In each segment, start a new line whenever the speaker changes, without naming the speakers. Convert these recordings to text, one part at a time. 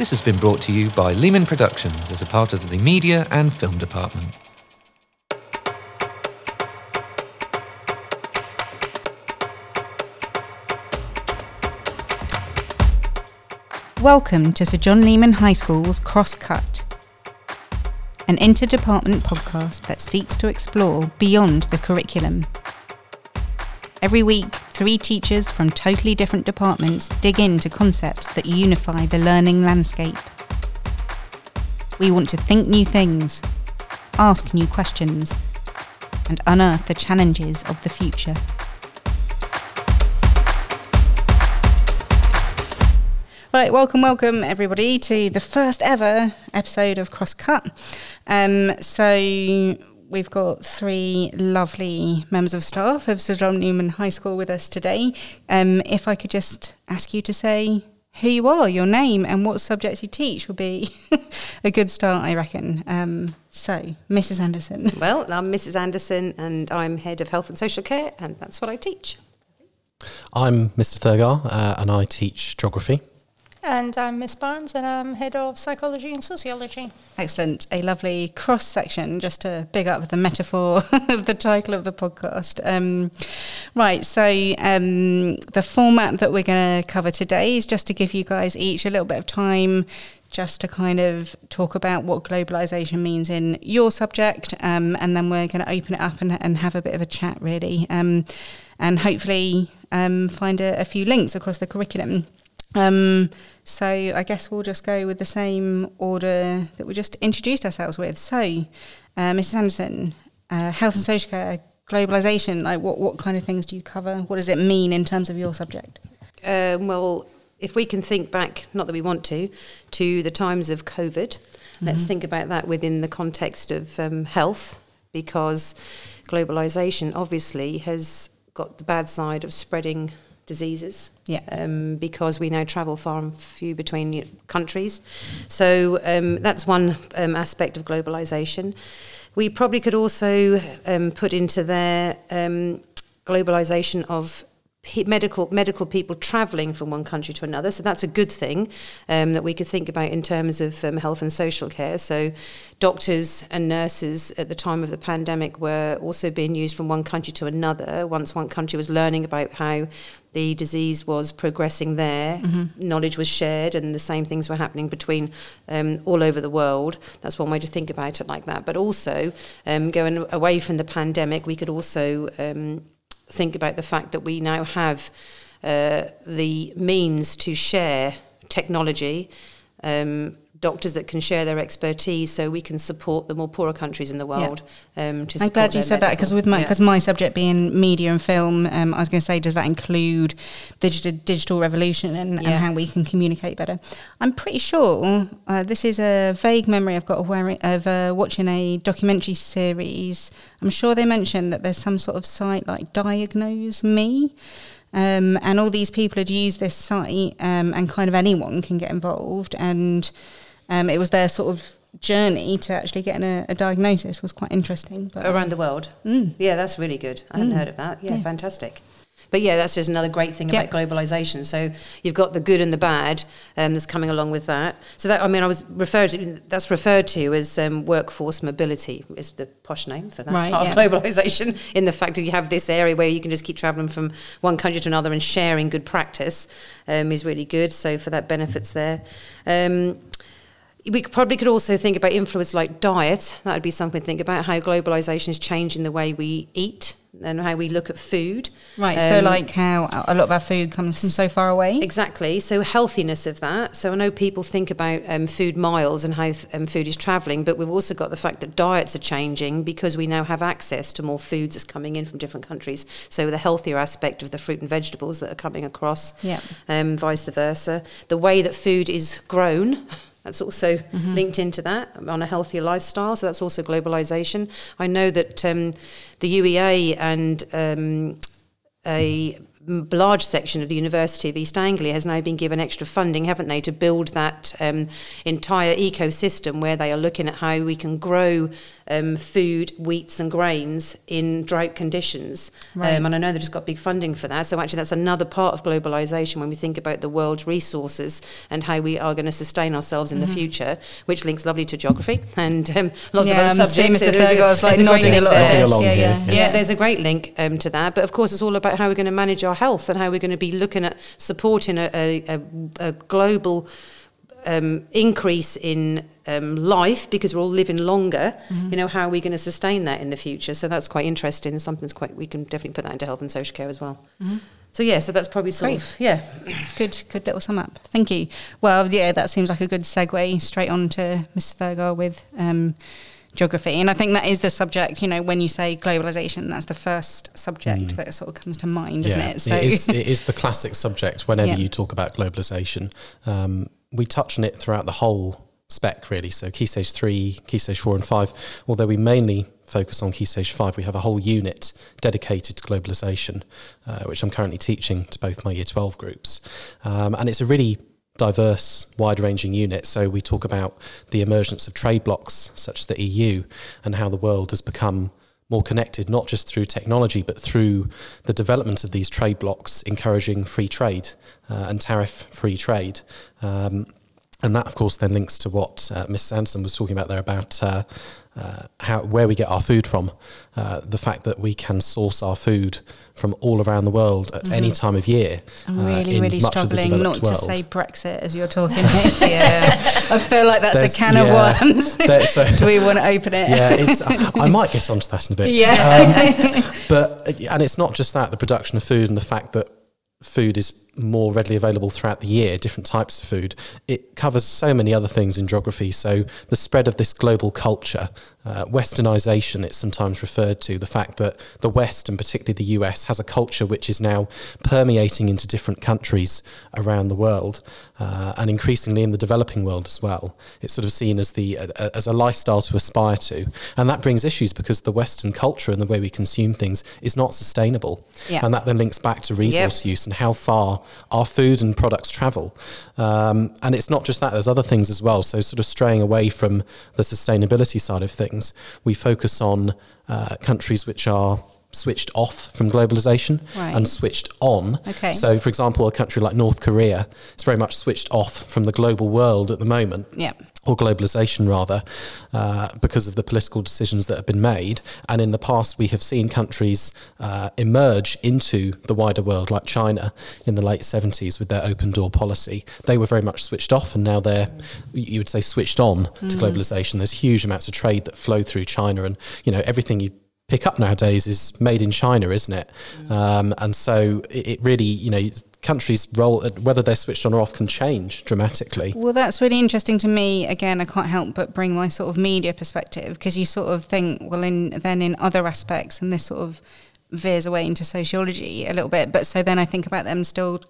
This has been brought to you by Leman Productions as a part of the Media and Film Department.
Welcome to Sir John Leman High School's Crosscut, an interdepartment podcast that seeks to explore beyond the curriculum. Every week, three teachers from totally different departments dig into concepts that unify the learning landscape. We want to think new things, ask new questions, and unearth the challenges of the future. Right, welcome, welcome everybody to the first ever episode of Crosscut. Um, so we've got three lovely members of staff of Sir John Newman High School with us today. Um, if I could just ask you to say who you are, your name, and what subject you teach would be a good start, I reckon. Um, so, Mrs. Anderson.
Well, I'm Mrs. Anderson and I'm Head of Health and Social Care, and that's what I teach.
I'm Mr. Thurgar uh, and I teach geography.
And I'm Miss Barnes, and I'm head of psychology and sociology.
Excellent. A lovely cross section, just to big up the metaphor of the title of the podcast. Um, right, so um, the format that we're going to cover today is just to give you guys each a little bit of time just to kind of talk about what globalization means in your subject, um, and then we're going to open it up and, and, have a bit of a chat, really, um, and hopefully um, find a, a few links across the curriculum. Um, so I guess we'll just go with the same order that we just introduced ourselves with. So, uh, Mrs. Anderson, uh, health and social care, globalization. Like, what what kind of things do you cover? What does it mean in terms of your subject?
Um, well, if we can think back, not that we want to, to the times of COVID, mm-hmm. let's think about that within the context of um, health, because globalization obviously has got the bad side of spreading diseases.
Yeah.
Um, because we now travel far and few between countries. So um, that's one um, aspect of globalization. We probably could also um, put into there um, globalization of medical medical people travelling from one country to another. So that's a good thing um, that we could think about in terms of um, health and social care. So doctors and nurses at the time of the pandemic were also being used from one country to another. Once one country was learning about how the disease was progressing there, mm-hmm. knowledge was shared, and the same things were happening between um, all over the world. That's one way to think about it like that. But also, um, going away from the pandemic, we could also um, think about the fact that we now have uh, the means to share technology, um, doctors that can share their expertise, so we can support the more poorer countries in the world.
Yeah. Um, I'm glad you said medical. that because with my because yeah. my subject being media and film, um, I was going to say, does that include digital digital revolution and, yeah. and, how we can communicate better? I'm pretty sure uh, this is a vague memory I've got of, wearing, of uh, watching a documentary series. I'm sure they mentioned that there's some sort of site like Diagnose Me. Um, and all these people had used this site, um, and kind of anyone can get involved. And um, it was their sort of journey to actually getting a, a diagnosis was quite interesting.
But, Around the world? Mm. Yeah, that's really good. I hadn't mm. heard of that. Yeah, yeah, fantastic. But yeah, that's just another great thing about globalization. So you've got the good and the bad um, that's coming along with that. So that I mean, I was referred to that's referred to as um, workforce mobility is the posh name for that right, part yeah. of globalization. In the fact that you have this area where you can just keep traveling from one country to another and sharing good practice um, is really good. So for that benefits there. We probably could also think about influence like diet. That would be something to think about how globalization is changing the way we eat and how we look at food.
Right. Um, so, like how a lot of our food comes from so far away.
Exactly. So, healthiness of that. So, I know people think about um, food miles and how th- um, food is traveling, but we've also got the fact that diets are changing because we now have access to more foods that's coming in from different countries. So, the healthier aspect of the fruit and vegetables that are coming across,
yeah.
Um, vice versa. The way that food is grown. That's also mm-hmm. linked into that on a healthier lifestyle. So that's also globalization. I know that um, the UEA and um, a large section of the University of East Anglia has now been given extra funding, haven't they, to build that um, entire ecosystem where they are looking at how we can grow um, food, wheats, and grains in drought conditions.
Right.
Um, and I know they've just got big funding for that. So actually, that's another part of globalization when we think about the world's resources and how we are going to sustain ourselves in
Mm-hmm.
the future, which links lovely to geography and um, lots
Yeah,
of other
I'm
subjects.
Mr.
There's
Thurgar's, like,
there's a great
nodding a
link
lot
there.
at this.
along
Yeah, yeah.
Yeah, there's a great link um, to that. But of course, it's all about how we're going to manage our health and how we're going to be looking at supporting a, a, a, global um, increase in um, life because we're all living longer.
Mm-hmm.
You know, how are we going to sustain that in the future? So that's quite interesting and something that's quite, we can definitely put that into health and social care as well. So yeah, so that's probably sort
Great.
of, yeah.
Good, good little sum up. Thank you. Well, yeah, that seems like a good segue straight on to Mr. Thurgar with um, geography. And I think that is the subject, you know, when you say globalization, that's the first subject that sort of comes to mind, isn't it?
it, is, it is the classic subject whenever
Yeah.
you talk about globalization. Um, we touch on it throughout the whole spec, really. So, Key Stage 3, Key Stage 4, and 5. Although we mainly focus on Key Stage 5, we have a whole unit dedicated to globalization, uh, which I'm currently teaching to both my Year 12 groups. Um, and it's a really diverse, wide ranging unit. So we talk about the emergence of trade blocs such as the EU and how the world has become more connected, not just through technology, but through the development of these trade blocs, encouraging free trade uh, and tariff free trade. Um, and that, of course, then links to what uh, Mrs. Anderson was talking about there about uh, uh, how where we get our food from. Uh, the fact that we can source our food from all around the world at any time of year.
I'm
uh,
really,
in
really
much of the
struggling not
developed
to say Brexit as you're talking here. yeah. I feel like that's
There's-
a can
yeah.
of worms.
So-
Do we want to open it?
yeah, it's, I might get onto that in a bit.
Yeah.
Um, but and it's not just that the production of food and the fact that food is more readily available throughout the year, different types of food. It covers so many other things in geography. So the spread of this global culture, uh, westernization, it's sometimes referred to, the fact that the West and particularly the US has a culture which is now permeating into different countries around the world uh, and increasingly in the developing world as well. It's sort of seen as the uh, as a lifestyle to aspire to, and that brings issues because the Western culture and the way we consume things is not sustainable, and that then links back to resource use and how far our food and products travel. Um, and it's not just that; there's other things as well. So, sort of straying away from the sustainability side of things, we focus on uh, countries which are switched off from globalization
Right.
and switched on.
Okay.
So, for example, a country like North Korea is very much switched off from the global world at the moment.
Yeah.
Or globalization, rather, uh, because of the political decisions that have been made. And in the past, we have seen countries uh, emerge into the wider world, like China in the late 70s with their open door policy. They were very much switched off, and now they're, you would say, switched on to globalization. There's huge amounts of trade that flow through China, and you know everything you pick up nowadays is made in China, isn't it? Um, and so it, it really, you know, countries' role, whether they're switched on or off, can change dramatically.
Well, that's really interesting to me. Again, I can't help but bring my sort of media perspective because you sort of think, well, in then in other aspects, and this sort of veers away into sociology a little bit. But so then I think about them still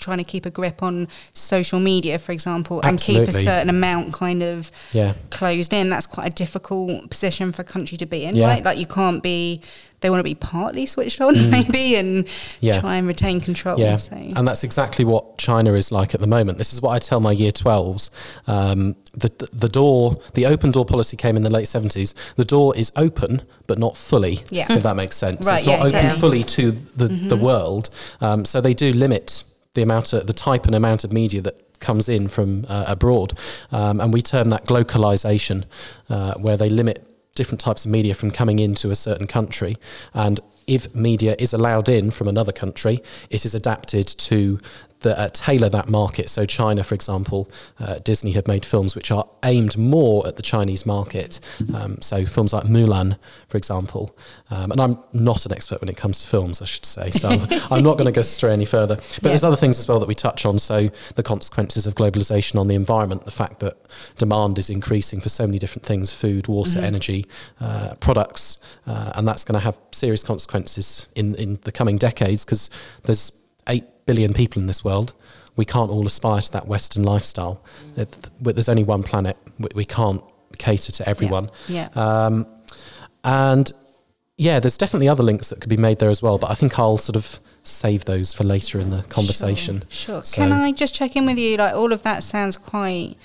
trying to keep a grip on social media, for example, and keep a certain amount kind of
Yeah.
closed in. That's quite a difficult position for a country to be in,
Yeah.
right? Like you can't be. They want to be partly switched on, maybe, and
Mm. Yeah.
try and retain control.
Yeah,
So.
and that's exactly what China is like at the moment. This is what I tell my year 12s. Um, the, the, the door, the open door policy came in the late 70s. The door is open, but not fully,
Yeah.
if that makes sense.
Right,
it's not open fully to the, the world. Um, so they do limit the amount of, the type and amount of media that comes in from uh, abroad. Um, and we term that glocalization, uh, where they limit different types of media from coming into a certain country. And if media is allowed in from another country, it is adapted to the, uh, tailor that market. So, China, for example, uh, Disney have made films which are aimed more at the Chinese market. Um, so, films like Mulan, for example. Um, and I'm not an expert when it comes to films, I should say. So, I'm, not going to go stray any further. But there's other things as well that we touch on. So, the consequences of globalization on the environment, the fact that demand is increasing for so many different things food, water, energy, uh, products. Uh, and that's going to have serious consequences in, in the coming decades because there's 8 billion people in this world. We can't all aspire to that Western lifestyle. It- There's only one planet. We- can't cater to everyone.
Yeah.
Um, and yeah, there's definitely other links that could be made there as well, but I think I'll sort of save those for later in the conversation.
Sure.
So-
Can I just check in with you? Like all of that sounds quite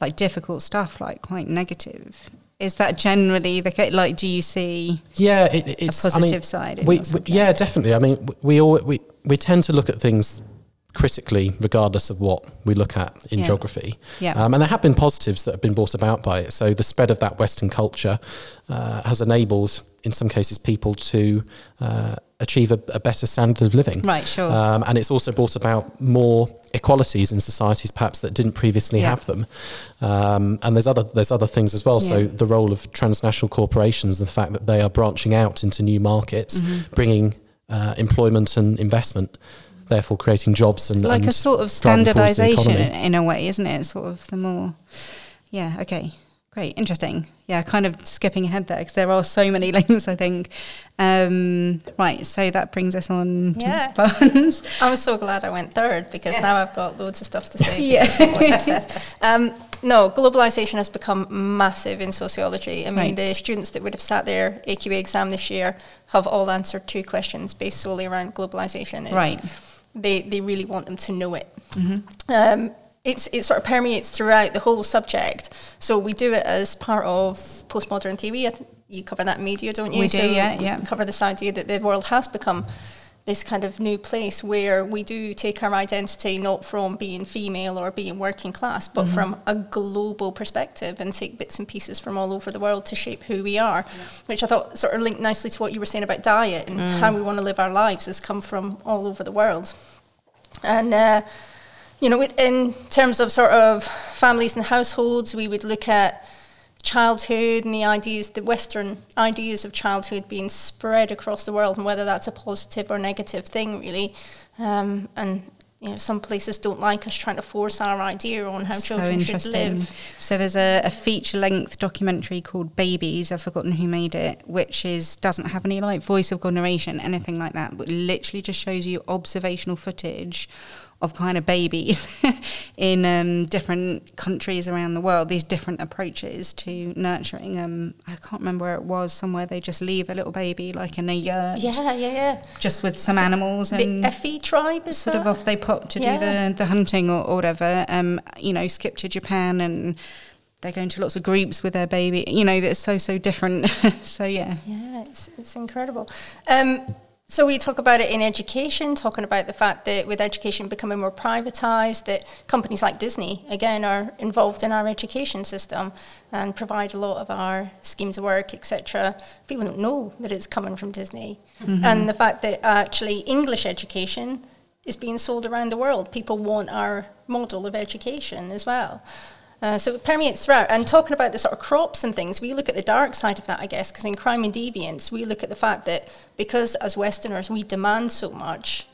like difficult stuff, like quite negative. Is that generally the case? Like, do you see
Yeah, it, it's
a
I mean,
positive side?
We, we, yeah, definitely. I mean, we all we we tend to look at things critically, regardless of what we look at in
Yeah.
geography.
Yeah.
Um, and there have been positives that have been brought about by it. So the spread of that Western culture uh, has enabled, in some cases, people to uh, achieve a, a better standard of living.
Right, sure.
Um, and it's also brought about more equalities in societies, perhaps that didn't previously
Yeah.
have them. Um, and there's other there's other things as well. So the role of transnational corporations, the fact that they are branching out into new markets,
Mm-hmm.
bringing uh, employment and investment, therefore creating jobs and
like
and
a sort of
driving forwards the
standardization in a way, isn't it? Sort of the more, yeah, okay, great, interesting. Yeah, kind of skipping ahead there because there are so many links. I think. Um, right, so that brings us on to
Yeah.
Barnes.
I'm so glad I went third because now I've got loads of stuff to say.
Yeah.
Um, no, globalization has become massive in sociology. I mean,
Right.
the students that would have sat their AQA exam this year have all answered two questions based solely around globalization.
Right.
They, they really want them to know it. Um, it's, it sort of permeates throughout the whole subject. So we do it as part of postmodern TV. I th- you cover that media, don't you?
We do,
So
yeah, yeah.
cover this idea that the world has become this kind of new place where we do take our identity not from being female or being working class, but
Mm-hmm.
from a global perspective and take bits and pieces from all over the world to shape who we are, which I thought sort of linked nicely to what you were saying about diet and
Mm.
how we want to live our lives has come from all over the world. And, uh, you know, in terms of sort of families and households, we would look at childhood and the ideas, the Western ideas of childhood being spread across the world, and whether that's a positive or negative thing, really. Um, and you know, some places don't like us trying to force our idea on how
so
children should live.
So there's a, a feature-length documentary called Babies. I've forgotten who made it, which is doesn't have any like voice of God narration, anything like that, but literally just shows you observational footage of kind of babies in um, different countries around the world. These different approaches to nurturing. Um, I can't remember where it was. Somewhere they just leave a little baby like in a yurt,
Yeah, yeah, yeah.
just with some animals
The
and
Effie tribe is
sort of off they pop to
Yeah.
do the, the hunting or, or whatever. Um, you know, skip to Japan and they're going to lots of groups with their baby. You know, that's so so different. so yeah,
Yeah, it's, it's incredible. Um, so we talk about it in education, talking about the fact that with education becoming more privatized, that companies like Disney, again, are involved in our education system and provide a lot of our schemes of work, etc. People don't know that it's coming from Disney. Mm-hmm. And the fact that actually English education is being sold around the world. People want our model of education as well. Uh, so it permeates throughout. And talking about the sort of crops and things, we look at the dark side of that, I guess, because in crime and deviance, we look at the fact that because as Westerners we demand so much,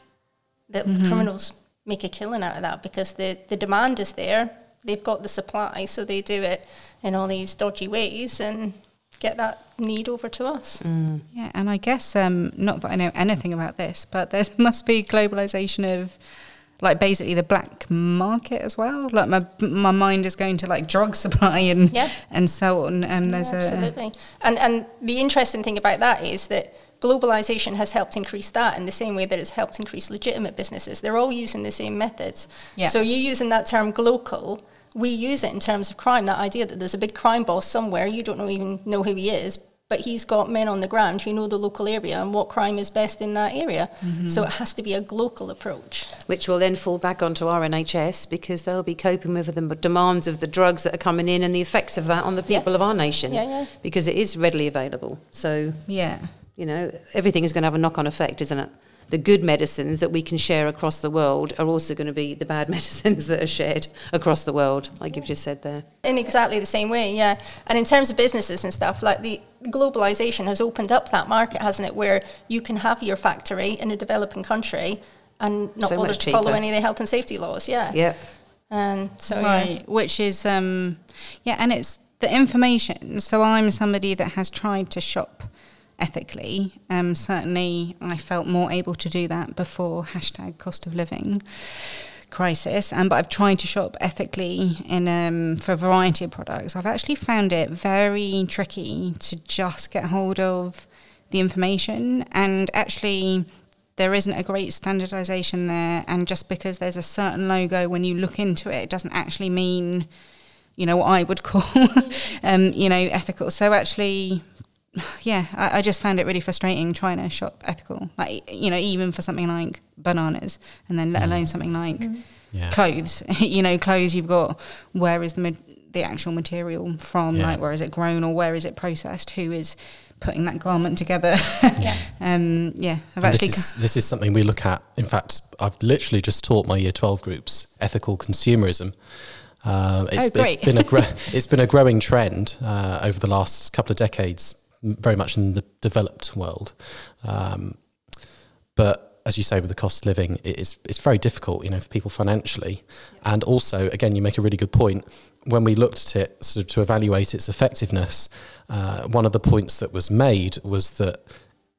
that criminals make a killing out of that because the, the demand is there, they've got the supply, so they do it in all these dodgy ways and get that need over to us.
yeah. And I guess um, not that I know anything about this, but there must be globalization of like basically the black market as well. Like my my mind is going to like drug supply and
Yeah.
and so on. And there's
Yeah,
a
absolutely. And and the interesting thing about that is that globalization has helped increase that in the same way that it's helped increase legitimate businesses. They're all using the same methods.
Yeah.
So you're using that term glocal. We use it in terms of crime. That idea that there's a big crime boss somewhere you don't know, even know who he is, but he's got men on the ground who know the local area and what crime is best in that area. Mm-hmm. So it has to be a glocal approach.
which will then fall back onto our NHS because they'll be coping with the demands of the drugs that are coming in and the effects of that on the
Yeah.
people of our nation.
Yeah, yeah.
Because it is readily available. So,
yeah.
you know, everything is going to have a knock on effect, isn't it? The good medicines that we can share across the world are also going to be the bad medicines that are shared across the world, like you've just said there.
in exactly the same way, yeah. And in terms of businesses and stuff, like the globalization has opened up that market, hasn't it? Where you can have your factory in a developing country and not
So
bother to follow any of the health and safety laws, yeah.
Yeah.
And so, yeah.
right which is um yeah and it's the information so i'm somebody that has tried to shop ethically um certainly i felt more able to do that before hashtag cost of living crisis. And but i've tried to shop ethically in um for a variety of products. I've actually found it very tricky to just get hold of the information. And actually there isn't a great standardization there. And just because there's a certain logo when you look into it it doesn't actually mean you know what I would call um, you know ethical. So actually yeah I, I, just found it really frustrating trying to shop ethical like you know even for something like bananas and then let alone mm. something like mm. yeah. clothes you know clothes you've got where is the the actual material from yeah. like where is it grown or where is it processed who is putting that garment together. yeah. Um, yeah. I've actually.
This is, this is, something we look at. In fact, I've literally just taught my year 12 groups ethical consumerism. Uh, it's,
oh, great.
it's been a gro- it's been a growing trend uh, over the last couple of decades, very much in the developed world. Um, but as you say, with the cost of living, it's it's very difficult, you know, for people financially, yeah. and also, again, you make a really good point when we looked at it sort of to evaluate its effectiveness, uh, one of the points that was made was that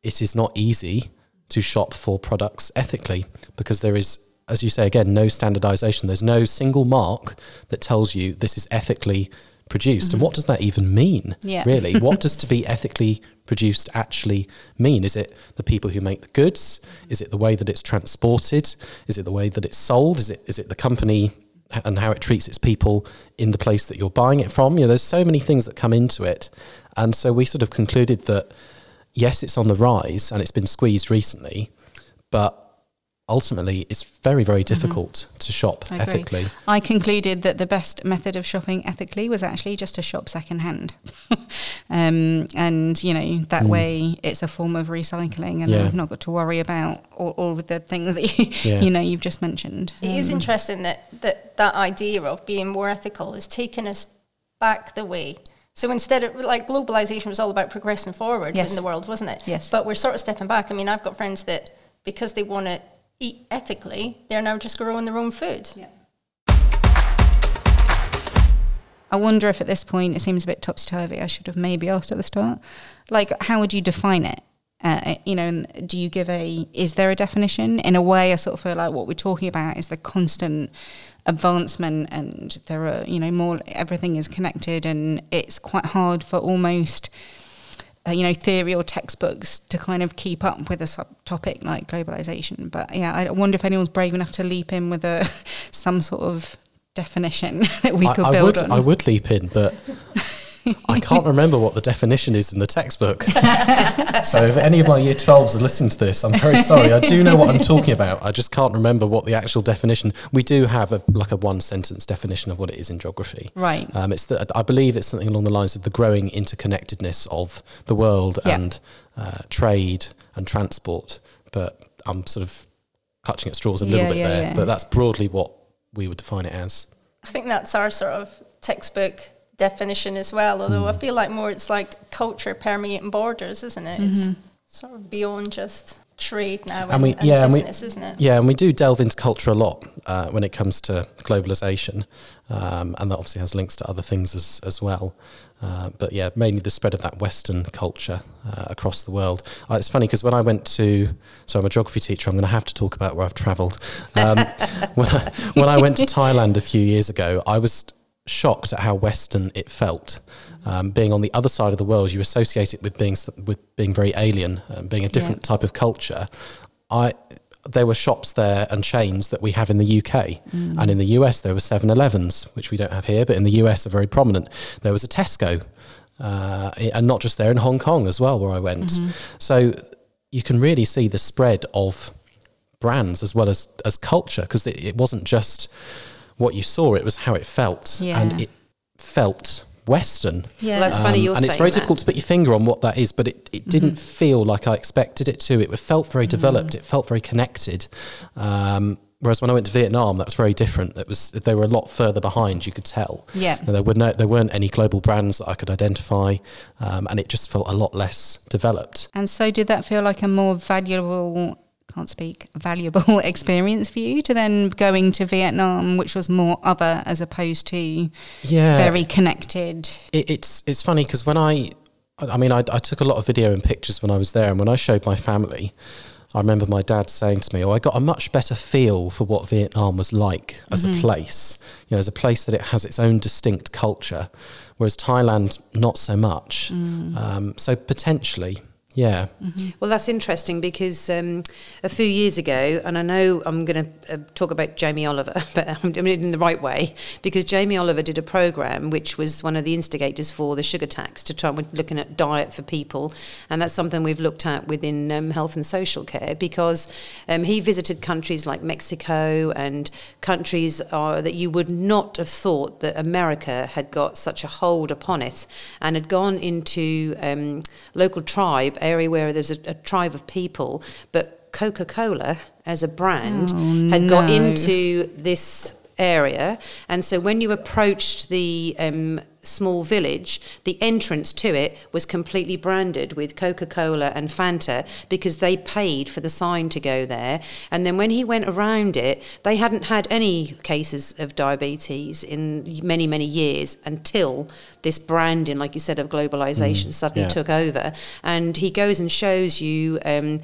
it is not easy to shop for products ethically because there is, as you say again, no standardization. There's no single mark that tells you this is ethically produced. Mm-hmm. And what does that even mean, yeah. really? what does to be ethically produced actually mean? Is it the people who make the goods? Is it the way that it's transported? Is it the way that it's sold? Is it, is it the company and how it treats its people in the place that you're buying it from. You know, there's so many things that come into it, and so we sort of concluded that yes, it's on the rise and it's been squeezed recently, but ultimately it's very very mm-hmm. difficult mm-hmm. to shop I ethically
i concluded that the best method of shopping ethically was actually just to shop secondhand um, and you know that mm. way it's a form of recycling and yeah. i've not got to worry about all, all of the things that you, yeah. you know you've just mentioned
It um, is interesting that, that that idea of being more ethical has taken us back the way so instead of like globalization was all about progressing forward yes. in the world, wasn't it?
Yes.
But we're sort of stepping back. I mean, I've got friends that because they want to eat ethically, they're now just growing their own food. Yeah.
I wonder if at this point it seems a bit topsy turvy. I should have maybe asked at the start. Like, how would you define it? Uh, you know, do you give a, is there a definition? In a way, I sort of feel like what we're talking about is the constant advancement and there are, you know, more, everything is connected and it's quite hard for almost uh, you know, theory or textbooks to kind of keep up with a subtopic like globalization. But yeah, I wonder if anyone's brave enough to leap in with a some sort of definition that we could
I
build
would,
on.
I would leap in, but I can't remember what the definition is in the textbook. so if any of my year 12s are listening to this, I'm very sorry. I do know what I'm talking about. I just can't remember what the actual definition. We do have a, like a one sentence definition of what it is in geography.
Right.
Um, it's the, I believe it's something along the lines of the growing interconnectedness of the world yep. and uh, trade and transport. But I'm sort of clutching at straws a little yeah, bit yeah, there. Yeah. But that's broadly what we would define it as.
I think that's our sort of textbook definition as well. Although mm. I feel like more it's like culture permeating borders, isn't it? Mm-hmm. It's sort of beyond just trade now and, and we and yeah business, and we, isn't it?
Yeah, and we do delve into culture a lot uh, when it comes to globalization, um, and that obviously has links to other things as as well. Uh, but yeah, mainly the spread of that Western culture uh, across the world. Uh, it's funny because when I went to, so I'm a geography teacher, I'm going to have to talk about where I've travelled. Um, when, I, when I went to Thailand a few years ago, I was shocked at how Western it felt. Um, being on the other side of the world, you associate it with being with being very alien, um, being a different yeah. type of culture. I there were shops there and chains that we have in the UK, mm. and in the US there were 7-Elevens, which we don't have here, but in the US are very prominent. There was a Tesco, uh, and not just there in Hong Kong as well, where I went. Mm-hmm. So you can really see the spread of brands as well as as culture because it, it wasn't just what you saw, it was how it felt. Yeah. And it felt Western.
Yeah, well, that's um, funny. You're
and it's very that. difficult to put your finger on what that is, but it, it mm-hmm. didn't feel like I expected it to. It felt very mm. developed. It felt very connected. Um, whereas when I went to Vietnam, that was very different. It was they were a lot further behind. You could tell.
Yeah,
there were no, there weren't any global brands that I could identify, um, and it just felt a lot less developed.
And so, did that feel like a more valuable can't speak, valuable experience for you to then going to Vietnam, which was more other as opposed to yeah, very connected?
It, it's it's funny because when I, I mean, I, I took a lot of video and pictures when I was there, and when I showed my family, I remember my dad saying to me, "Oh, I got a much better feel for what Vietnam was like as mm-hmm. a place. You know, as a place that it has its own distinct culture, whereas Thailand not so much. Mm. Um, so potentially, Yeah.
Well, that's interesting because um, a few years ago, and I know I'm going to uh, talk about Jamie Oliver, but I'm doing it in the right way because Jamie Oliver did a program which was one of the instigators for the sugar tax to try. We're looking at diet for people, and that's something we've looked at within um, health and social care because um, he visited countries like Mexico and countries that you would not have thought that America had got such a hold upon it, and had gone into um, local tribe area where there's a, a tribe of people, but Coca Cola as a brand oh, had got into this area, and so when you approached the um, small village, the entrance to it was completely branded with Coca Cola and Fanta because they paid for the sign to go there. And then when he went around it, they hadn't had any cases of diabetes in many, many years until this branding, like you said, of globalization suddenly
yeah.
took over. And he goes and shows you. Um,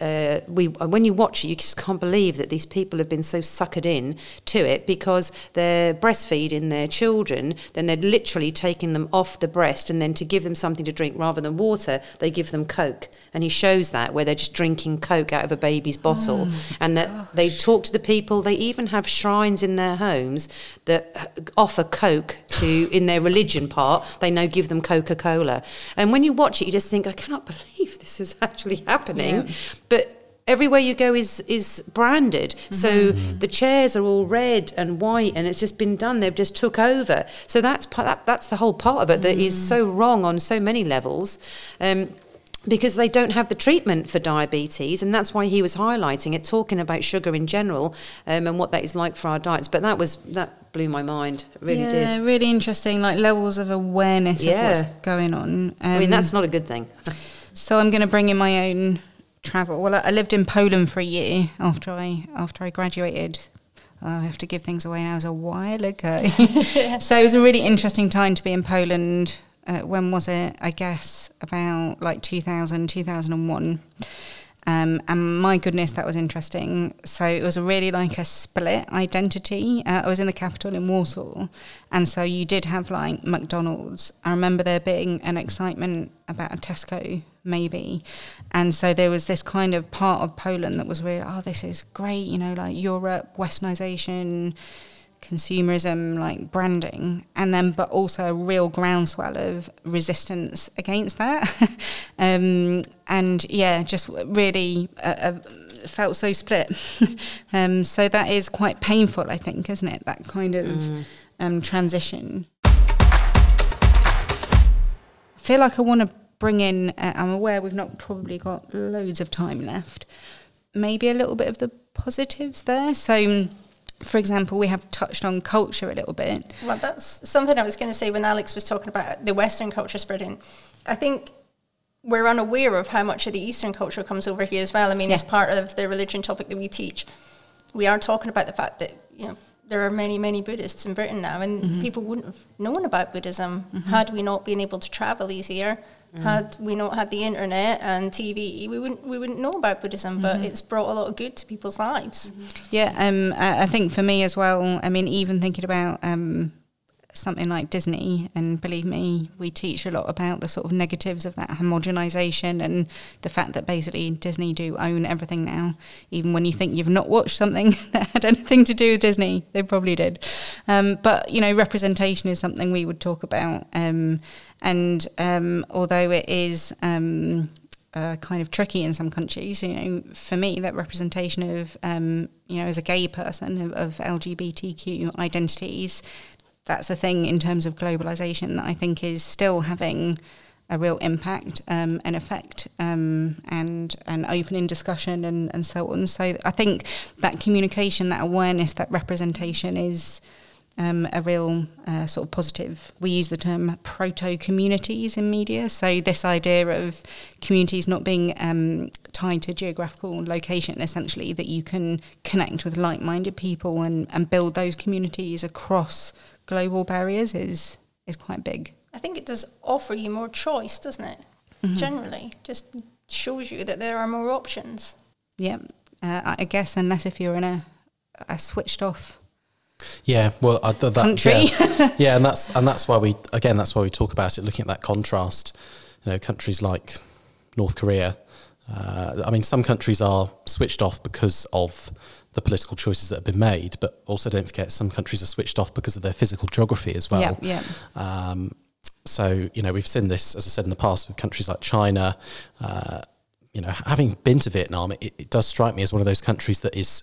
uh, we when you watch it, you just can't believe that these people have been so suckered in to it because they're breastfeeding their children. Then they're literally taking them off the breast, and then to give them something to drink rather than water, they give them Coke. And he shows that where they're just drinking Coke out of a baby's bottle, and that they talk to the people. They even have shrines in their homes that offer Coke to in their religion part. They now give them Coca Cola, and when you watch it, you just think, I cannot believe this is actually happening. But everywhere you go is is branded. So the chairs are all red and white, and it's just been done. They've just took over. So that's pa- that, that's the whole part of it that is so wrong on so many levels. Um, because they don't have the treatment for diabetes, and that's why he was highlighting it, talking about sugar in general um, and what that is like for our diets. But that was that blew my mind, it really
yeah,
did.
Yeah, really interesting. Like levels of awareness
Yeah.
of what's going on.
I mean,
Um,
that's not a good thing.
So I'm going to bring in my own travel. Well, I lived in Poland for a year after I after I graduated. I have to give things away now. It was a while ago. so it was a really interesting time to be in Poland. Uh, when was it? I guess about like 2000, 2001. Um, and my goodness, that was interesting. So it was really like a split identity. Uh, I was in the capital in Warsaw, and so you did have like McDonald's. I remember there being an excitement about a Tesco, maybe, and so there was this kind of part of Poland that was really, oh, this is great, you know, like Europe, Westernization, consumerism, like branding, and then but also a real groundswell of resistance against that. um, and yeah, just really uh, uh, felt so split. um, so that is quite painful, I think, isn't it? That kind of um, transition. I feel like I want to bring in. Uh, I'm aware we've not probably got loads of time left. Maybe a little bit of the positives there. So, for example, we have touched on culture a little bit.
Well, that's something I was going to say when Alex was talking about the Western culture spreading. I think we're unaware of how much of the Eastern culture comes over here as well. I mean, as
Yeah.
part of the religion topic that we teach, we are talking about the fact that you know there are many, many Buddhists in Britain now, and people wouldn't have known about Buddhism had we not been able to travel easier. Had we not had the internet and TV, we wouldn't we wouldn't know about Buddhism. But it's brought a lot of good to people's lives.
Yeah, um, I I think for me as well. I mean, even thinking about um, something like Disney, and believe me, we teach a lot about the sort of negatives of that homogenization and the fact that basically Disney do own everything now. Even when you think you've not watched something that had anything to do with Disney, they probably did. Um, but you know, representation is something we would talk about, um, and um, although it is. Um, uh, kind of tricky in some countries. You know, for me, that representation of, um, you know, as a gay person of, of LGBTQ identities, that's a thing in terms of globalization that I think is still having a real impact um, and effect um, and and opening discussion and, and so on. So I think that communication, that awareness, that representation is um, a real uh, sort of positive. We use the term proto communities in media. So, this idea of communities not being um, tied to geographical location, essentially, that you can connect with like minded people and, and build those communities across global barriers is, is quite big.
I think it does offer you more choice, doesn't it? Generally, just shows you that there are more options.
Yeah. Uh, I I guess, unless if you're in a, a switched off
Yeah, well, uh, th- that,
country.
Yeah, yeah, and that's and that's why we again that's why we talk about it, looking at that contrast. You know, countries like North Korea. Uh, I mean, some countries are switched off because of the political choices that have been made, but also don't forget some countries are switched off because of their physical geography as well.
Yeah, yeah.
Um, so you know we've seen this, as I said in the past, with countries like China. Uh, you know, having been to Vietnam, it, it, does strike me as one of those countries that is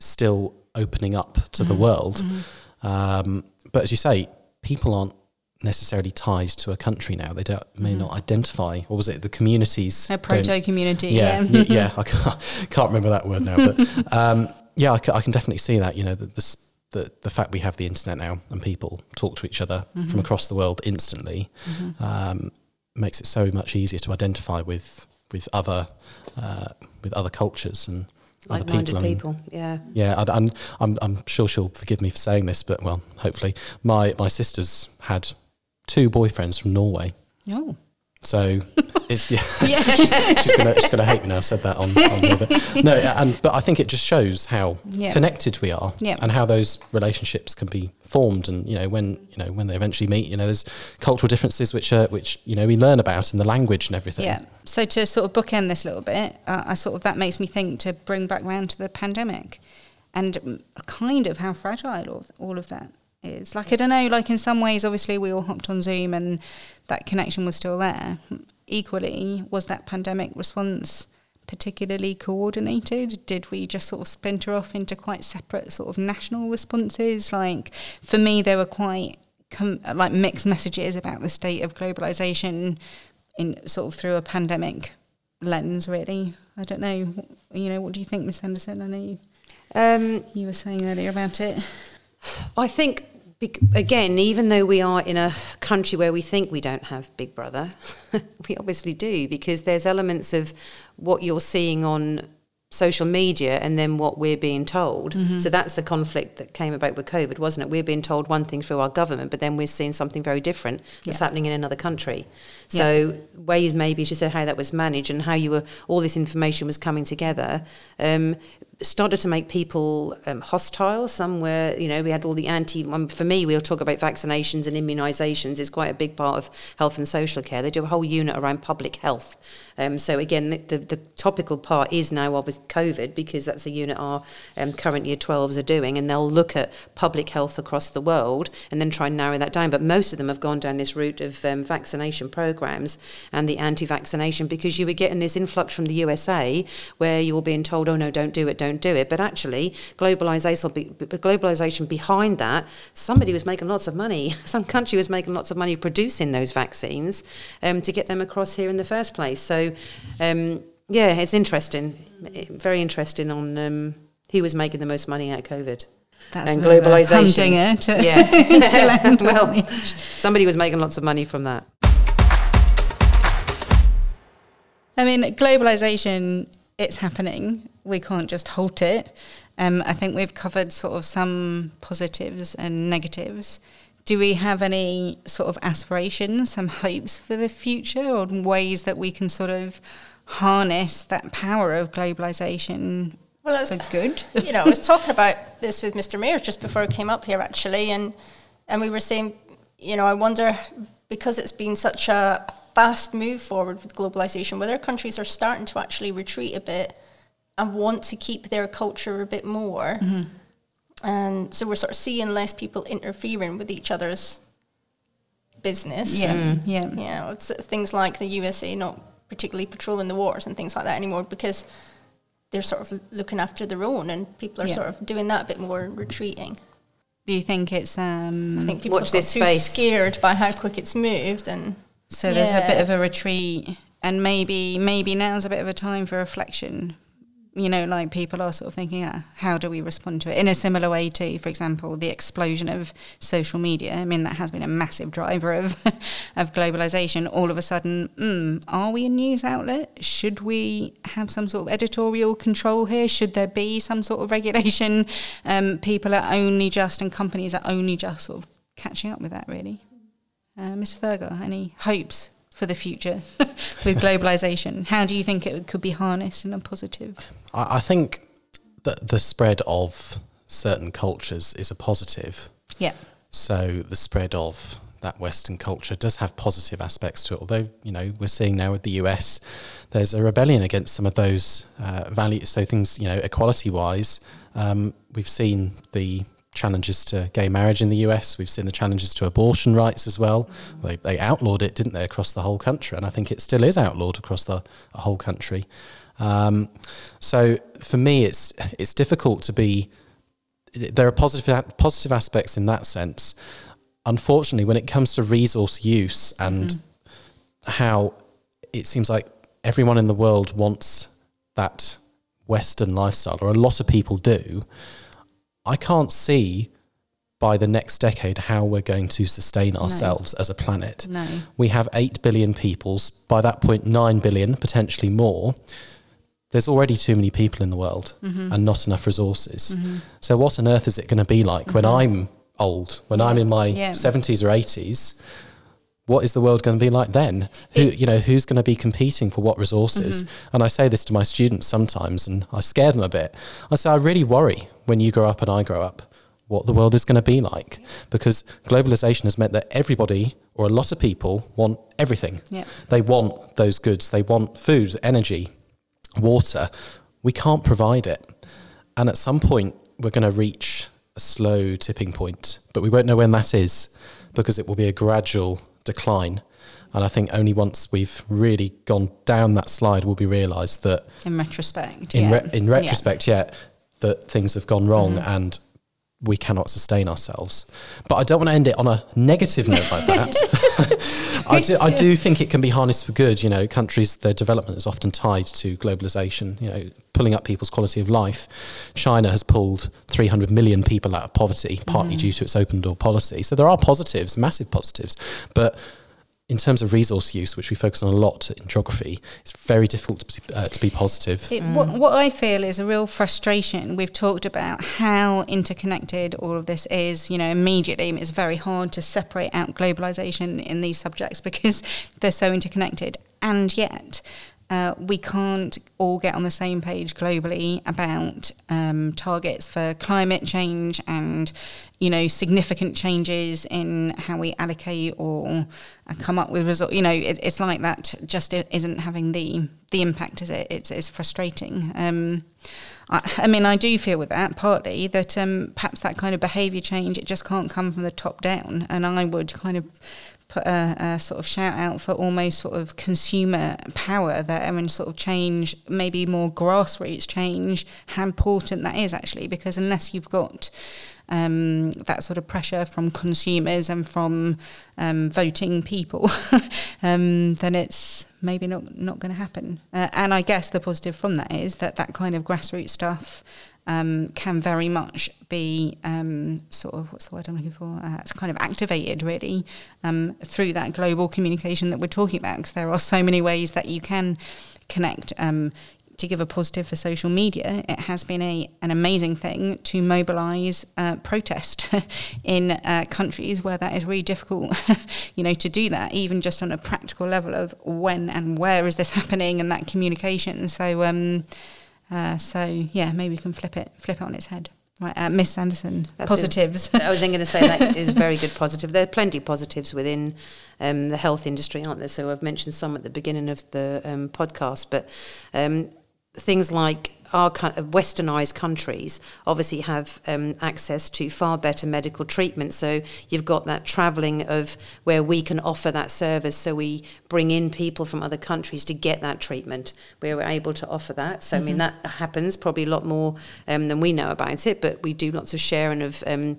still opening up to mm-hmm. the world. Mm-hmm. Um, but as you say, people aren't necessarily tied to a country now. They don't may mm-hmm. not identify. What was it? The communities.
A proto community.
Yeah, yeah. yeah I can't, can't, remember that word now, but um, yeah, I, I, can definitely see that. You know, the, the, the the fact we have the internet now and people talk to each other mm-hmm. from across the world instantly mm-hmm. um, makes it so much easier to identify with with other uh, with other cultures and
like-minded people. people. Yeah,
yeah, and I'm I'm sure she'll forgive me for saying this, but well, hopefully, my my sisters had two boyfriends from Norway.
Oh.
So it's yeah, yeah. she's, she's, gonna she's gonna hate me now. I said that on, on here, but no, and but I think it just shows how yeah. connected we are,
yeah.
and how those relationships can be formed. And you know when you know when they eventually meet, you know there's cultural differences which are which you know we learn about in the language and everything.
Yeah. So to sort of bookend this a little bit, uh, I sort of that makes me think to bring back round to the pandemic, and kind of how fragile all, all of that is. Like, I don't know, like in some ways, obviously, we all hopped on Zoom and that connection was still there. Equally, was that pandemic response particularly coordinated? Did we just sort of splinter off into quite separate sort of national responses? Like, for me, there were quite com- like mixed messages about the state of globalization in sort of through a pandemic lens, really. I don't know. You know, what do you think, Mrs. Anderson? I know you, um, you were saying earlier about it.
I think again, even though we are in a country where we think we don't have Big Brother, we obviously do because there's elements of what you're seeing on social media and then what we're being told. Mm-hmm. So that's the conflict that came about with COVID, wasn't it? We're being told one thing through our government, but then we're seeing something very different that's yeah. happening in another country. So yeah. ways maybe she said how that was managed and how you were all this information was coming together. Um, started to make people um, hostile. Somewhere, you know, we had all the anti. Um, for me, we'll talk about vaccinations and immunisations. is quite a big part of health and social care. They do a whole unit around public health. Um, so again, the, the, the, topical part is now obviously COVID because that's a unit our um, current year 12s are doing, and they'll look at public health across the world and then try and narrow that down. But most of them have gone down this route of um, vaccination programs and the anti-vaccination because you were getting this influx from the USA where you were being told, "Oh no, don't do it, don't." Don't do it. But actually, globalization, globalization behind that, somebody was making lots of money. Some country was making lots of money producing those vaccines um, to get them across here in the first place. So, um, yeah, it's interesting, very interesting on um, who was making the most money out of COVID.
That's and globalization.
yeah. well, somebody was making lots of money from that.
I mean, globalization, it's happening we can't just halt it. Um, I think we've covered sort of some positives and negatives. Do we have any sort of aspirations, some hopes for the future, or ways that we can sort of harness that power of globalization well, for good?
You know, I was talking about this with Mr. Mayor just before I came up here, actually, and and we were saying, you know, I wonder because it's been such a fast move forward with globalization, where their countries are starting to actually retreat a bit and want to keep their culture a bit more. Mm-hmm. And so we're sort of seeing less people interfering with each other's business.
Yeah, mm. yeah.
Yeah, it's things like the USA not particularly patrolling the waters and things like that anymore because they're sort of looking after their own and people are yeah. sort of doing that a bit more and retreating.
Do you think it's um
I think people watch this too space. scared by how quick it's moved and
so there's a bit of a retreat and maybe maybe now's a bit of a time for reflection you know, like people are sort of thinking, ah, how do we respond to it? In a similar way to, for example, the explosion of social media. I mean, that has been a massive driver of of globalization. All of a sudden, mm, are we a news outlet? Should we have some sort of editorial control here? Should there be some sort of regulation? Um, people are only just, and companies are only just sort of catching up with that, really. Uh, Mr. Thurgar, any hopes for the future with globalization? How do you think it could be harnessed in a positive?
I, I think that the spread of certain cultures is a positive.
Yeah.
So the spread of that Western culture does have positive aspects to it. Although you know we're seeing now with the US, there's a rebellion against some of those uh, values. So things you know equality wise, um, we've seen the challenges to gay marriage in the US. We've seen the challenges to abortion rights as well. They, they outlawed it, didn't they, across the whole country? And I think it still is outlawed across the, the whole country. Um, so for me, it's it's difficult to be. There are positive positive aspects in that sense. Unfortunately, when it comes to resource use and mm. how it seems like everyone in the world wants that Western lifestyle, or a lot of people do, I can't see by the next decade how we're going to sustain ourselves no. as a planet.
No.
We have 8 billion people, by that point, 9 billion, potentially more there's already too many people in the world mm-hmm. and not enough resources. Mm-hmm. So, what on earth is it going to be like mm-hmm. when I'm old, when yeah. I'm in my yeah. 70s or 80s? What is the world going to be like then? Who, you know, who's going to be competing for what resources? Mm-hmm. And I say this to my students sometimes, and I scare them a bit. I say, I really worry when you grow up and I grow up what the world is going to be like because globalization has meant that everybody or a lot of people want everything.
Yeah.
They want those goods, they want food, energy, water, we can't provide it. And at some point, we're going to reach a slow tipping point, but we won't know when that is because it will be a gradual decline. And I think only once we've really gone down that slide will we realise that.
In retrospect.
In,
yeah.
re- in retrospect, yeah. yeah. That things have gone wrong mm. and we cannot sustain ourselves. But I don't want to end it on a negative note like that. I, do, I do think it can be harnessed for good. You know, countries, their development is often tied to globalization, you know, pulling up people's quality of life. China has pulled 300 million people out of poverty, partly mm. due to its open door policy. So there are positives, massive positives. But in terms of resource use, which we focus on a lot in geography, it's very difficult to, uh, to be positive.
It, mm. what, what, I feel is a real frustration. We've talked about how interconnected all of this is. You know, immediately it's very hard to separate out globalization in these subjects because they're so interconnected. And yet, uh, we can't all get on the same page globally about um, targets for climate change and you know significant changes in how we allocate or uh, come up with results. You know, it, it's like that just isn't having the the impact, is it? It's it's frustrating. Um, I, I, mean, I do feel with that partly that um, perhaps that kind of behaviour change it just can't come from the top down, and I would kind of put a, a, sort of shout out for almost sort of consumer power there and sort of change, maybe more grassroots change, how important that is actually, because unless you've got um, that sort of pressure from consumers and from um, voting people, um, then it's maybe not not going to happen. Uh, and I guess the positive from that is that that kind of grassroots stuff um, can very much be um, sort of what's the word I'm looking for? Uh, it's kind of activated really um, through that global communication that we're talking about because there are so many ways that you can connect. Um, to give a positive for social media, it has been a an amazing thing to mobilise uh, protest in uh, countries where that is really difficult, you know, to do that, even just on a practical level of when and where is this happening and that communication. So. Uh, so yeah, maybe we can flip it flip it on its head. Right, uh, Miss Anderson, That's positives.
A, I was going to say that is very good positive. There are plenty of positives within um, the health industry, aren't there? So I've mentioned some at the beginning of the um, podcast, but um, things like our kind of westernized countries obviously have um, access to far better medical treatment. So you've got that traveling of where we can offer that service. So we bring in people from other countries to get that treatment where we're able to offer that. So, mm-hmm. I mean, mm-hmm. that happens probably a lot more um, than we know about it, but we do lots of sharing of um,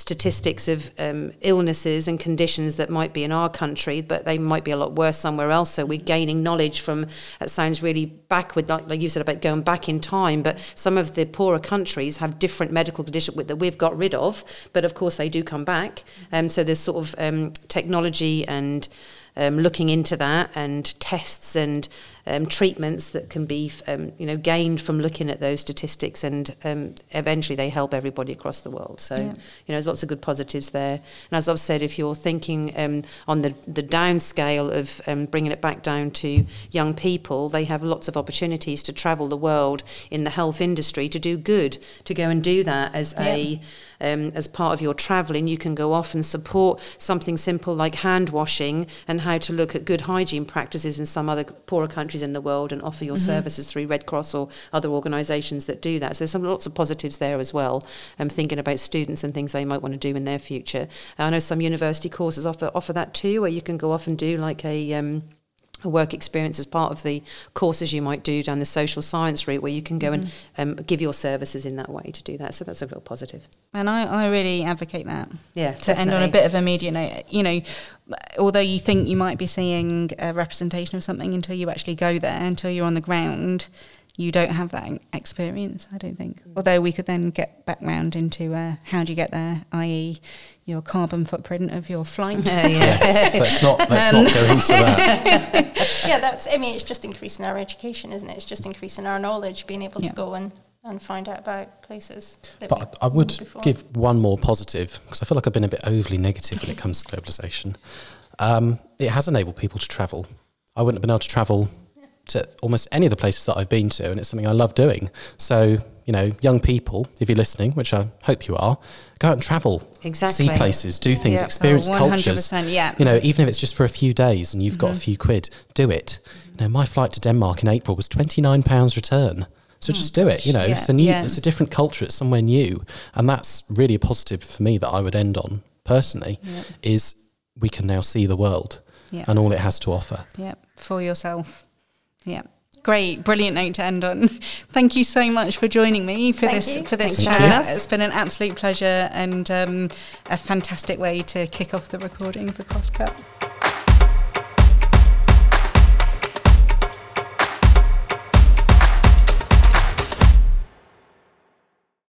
statistics of um, illnesses and conditions that might be in our country, but they might be a lot worse somewhere else. So we're gaining knowledge from, that sounds really backward, like, like you said about going back in time, but some of the poorer countries have different medical conditions that we've got rid of, but of course they do come back. Um, so there's sort of um, technology and um, looking into that and tests and um, treatments that can be, um, you know, gained from looking at those statistics, and um, eventually they help everybody across the world. So,
Yeah.
you know, there's lots of good positives there. And as I've said, if you're thinking um, on the the downscale of um, bringing it back down to young people, they have lots of opportunities to travel the world in the health industry to do good, to go and do that as a um, as part of your travelling, you can go off and support something simple like hand washing and how to look at good hygiene practices in some other poorer countries in the world and offer your services through Red Cross or other organisations that do that. So there's some lots of positives there as well. Um, thinking about students and things they might want to do in their future. I know some university courses offer offer that too, where you can go off and do like a um, a work experience as part of the courses you might do down the social science route, where you can go and um, give your services in that way to do that. So that's a real positive.
And I, I really advocate that.
Yeah,
To end on a bit of a media note, you know, although you think you might be seeing a representation of something until you actually go there, until you're on the ground, you don't have that experience, I don't think. Although we could then get back round into uh, how do you get there, i.e., your carbon footprint of your flight.
Uh, yeah.
Yes, let's not let's not go into that.
yeah, that's. I mean, it's just increasing our education, isn't it? It's just increasing our knowledge, being able
Yeah.
to go and, and find out about places. That
But
we
I I would
before.
give one more positive because I feel like I've been a bit overly negative when it comes to globalization. Um, it has enabled people to travel. I wouldn't have been able to travel to almost any of the places that I've been to, and it's something I love doing. So, you know, young people, if you're listening, which I hope you are, go out and travel,
Exactly.
see places, do things, experience
Oh,
cultures.
100%, yeah.
You know, even if it's just for a few days and you've got a mm-hmm. few quid, do it. You know, my flight to Denmark in April was twenty nine pounds return. So oh, just do it. You know,
Yeah,
it's a new,
yeah.
it's a different culture. It's somewhere new, and that's really a positive for me that I would end on personally.
Yep.
Is we can now see the world and all it has to offer.
Yeah, for yourself. Yeah. Great, brilliant note to end on. Thank you so much for joining me for
Thank
this
you.
for this
Thanks for
chat.
having.
It's been an absolute pleasure and um, a fantastic way to kick off the recording of the Crosscut.